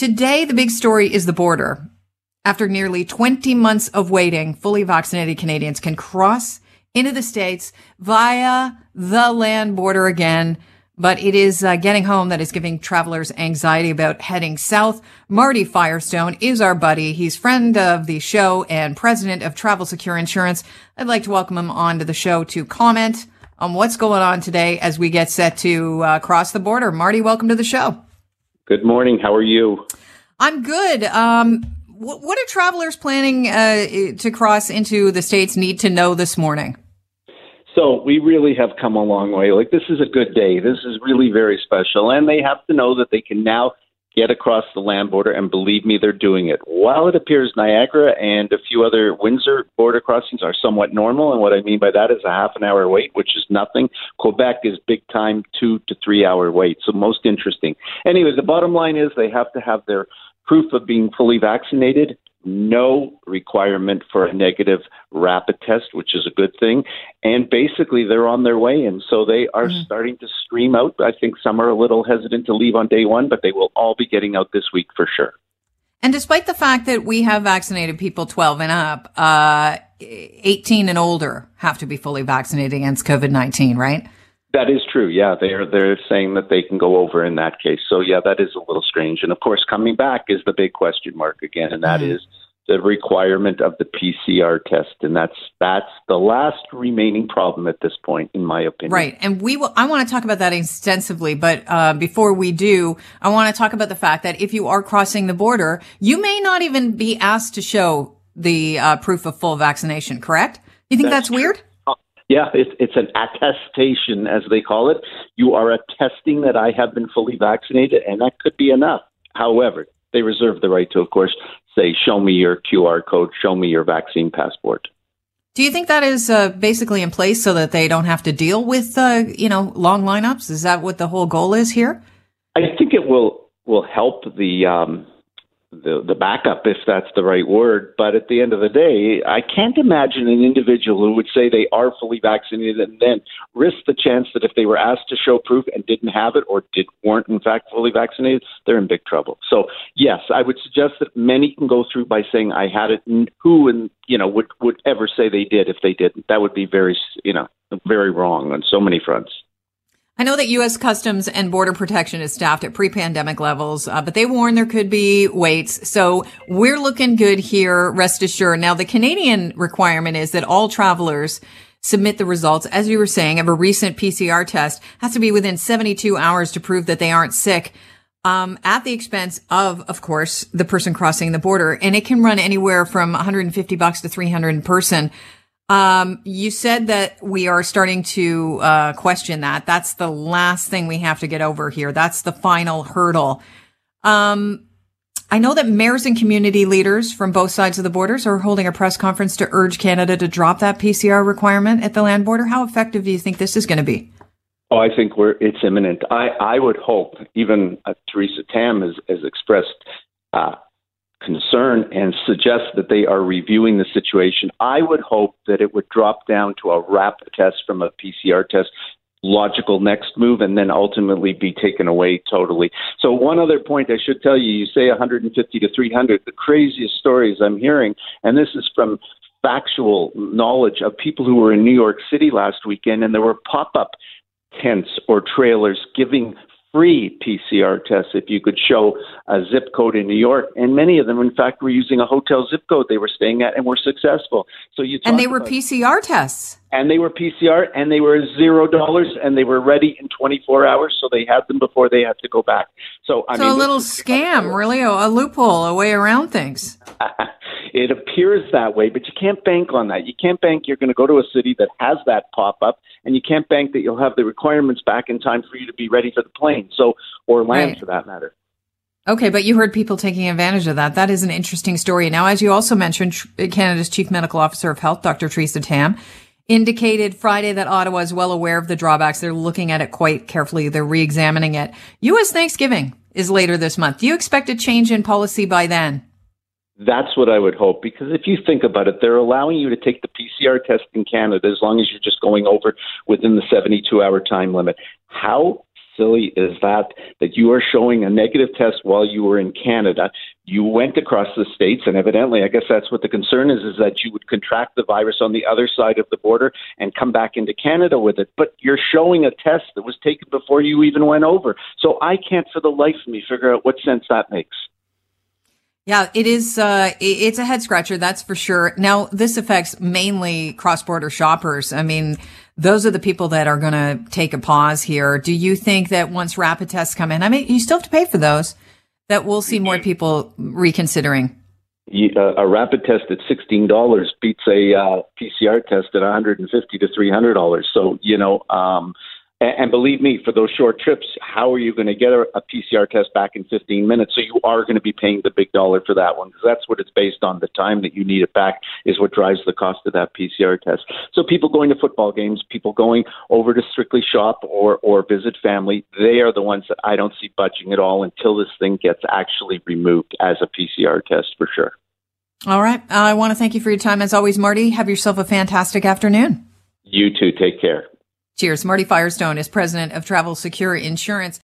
Today, the big story is the border. After nearly 20 months of waiting, fully vaccinated Canadians can cross into the States via the land border again. But it is uh, getting home that is giving travelers anxiety about heading south. Marty Firestone is our buddy. He's friend of the show and president of Travel Secure Insurance. I'd like to welcome him onto the show to comment on what's going on today as we get set to uh, cross the border. Marty, welcome to the show. Good morning. How are you? I'm good. Um, what, what, are travelers planning uh, to cross into the states need to know this morning? So we really have come a long way. Like this is a good day. This is really very special, and they have to know that they can now get across the land border, and believe me, they're doing it. While it appears Niagara and a few other Windsor border crossings are somewhat normal, and what I mean by that is a half an hour wait, which is nothing. Quebec is big time, two to three hour wait. So most interesting. Anyway, the bottom line is they have to have their proof of being fully vaccinated no requirement for a negative rapid test, which is a good thing. And basically, they're on their way. And so they are mm-hmm. starting to stream out. I think some are a little hesitant to leave on day one, but they will all be getting out this week for sure. And despite the fact that we have vaccinated people 12 and up, uh, 18 and older have to be fully vaccinated against COVID 19, right? That is true. Yeah, they're they're saying that they can go over in that case. So yeah, that is a little strange. And of course, coming back is the big question mark again, and that mm-hmm. is the requirement of the PCR test, and that's that's the last remaining problem at this point, in my opinion. Right, and we will. I want to talk about that extensively, but uh, before we do, I want to talk about the fact that if you are crossing the border, you may not even be asked to show the uh, proof of full vaccination. Correct? You think that's, that's weird? Yeah, it's, it's an attestation, as they call it. You are attesting that I have been fully vaccinated, and that could be enough. However, they reserve the right to, of course, say, show me your QR code, show me your vaccine passport. Do you think that is uh, basically in place so that they don't have to deal with, uh, you know, long lineups? Is that what the whole goal is here? I think it will will help the um, the the backup, if that's the right word. But at the end of the day, I can't imagine an individual who would say they are fully vaccinated and then risk the chance that if they were asked to show proof and didn't have it or did weren't in fact fully vaccinated, they're in big trouble. So yes, I would suggest that many can go through by saying I had it. And who and you know would would ever say they did if they didn't? That would be very you know very wrong on so many fronts. I know that U.S. Customs and Border Protection is staffed at pre-pandemic levels, uh, but they warn there could be waits. So we're looking good here. Rest assured. Now, the Canadian requirement is that all travelers submit the results, as you were saying, of a recent PCR test has to be within 72 hours to prove that they aren't sick. Um, at the expense of, of course, the person crossing the border. And it can run anywhere from 150 bucks to 300 in person. Um, you said that we are starting to uh, question that. That's the last thing we have to get over here. That's the final hurdle. Um, I know that mayors and community leaders from both sides of the borders are holding a press conference to urge Canada to drop that PCR requirement at the land border. How effective do you think this is going to be? Oh, I think we're it's imminent. I, I would hope, even uh, Theresa Tam has, has expressed uh, concern and suggest that they are reviewing the situation. I would hope that it would drop down to a rapid test from a PCR test logical next move and then ultimately be taken away totally. So one other point I should tell you, you say 150 to 300, the craziest stories I'm hearing, and this is from factual knowledge of people who were in New York City last weekend and there were pop-up tents or trailers giving free PCR tests if you could show a zip code in New York. And many of them, in fact, were using a hotel zip code they were staying at and were successful. So you and they were PCR tests. And they were PCR and they were zero dollars and they were ready in 24 hours. So they had them before they had to go back. So, I so mean, a little scam, really, a, a loophole, a way around things. It appears that way, but you can't bank on that. You can't bank you're going to go to a city that has that pop up, and you can't bank that you'll have the requirements back in time for you to be ready for the plane. So, or land right. for that matter. Okay, but you heard people taking advantage of that. That is an interesting story. Now, as you also mentioned, uh, Canada's Chief Medical Officer of Health, Dr. Theresa Tam, indicated Friday that Ottawa is well aware of the drawbacks. They're looking at it quite carefully. They're re-examining it. U.S. Thanksgiving is later this month. Do you expect a change in policy by then? That's what I would hope because if you think about it, they're allowing you to take the PCR test in Canada as long as you're just going over within the 72 hour time limit. How silly is that that you are showing a negative test while you were in Canada. You went across the states, and evidently, I guess that's what the concern is: is that you would contract the virus on the other side of the border and come back into Canada with it. But you're showing a test that was taken before you even went over. So I can't, for the life of me, figure out what sense that makes. Yeah, it is. Uh, it's a head scratcher, that's for sure. Now, this affects mainly cross-border shoppers. I mean, those are the people that are going to take a pause here. Do you think that once rapid tests come in, I mean, you still have to pay for those, that we'll see more people reconsidering? a rapid test at sixteen dollars beats a uh, PCR test at one hundred and fifty to three hundred dollars. So you know, um, and, and believe me, for those short trips, how are you going to get a, PCR test back in 15 minutes? So you are going to be paying the big dollar for that one because that's what it's based on. The time that you need it back is what drives the cost of that PCR test. So people going to football games, people going over to strictly shop or or visit family, they are the ones that I don't see budging at all until this thing gets actually removed as a PCR test for sure. All right. I want to thank you for your time as always, Marty. Have yourself a fantastic afternoon. You too. Take care. Cheers. Marty Firestone is president of Travel Secure Insurance.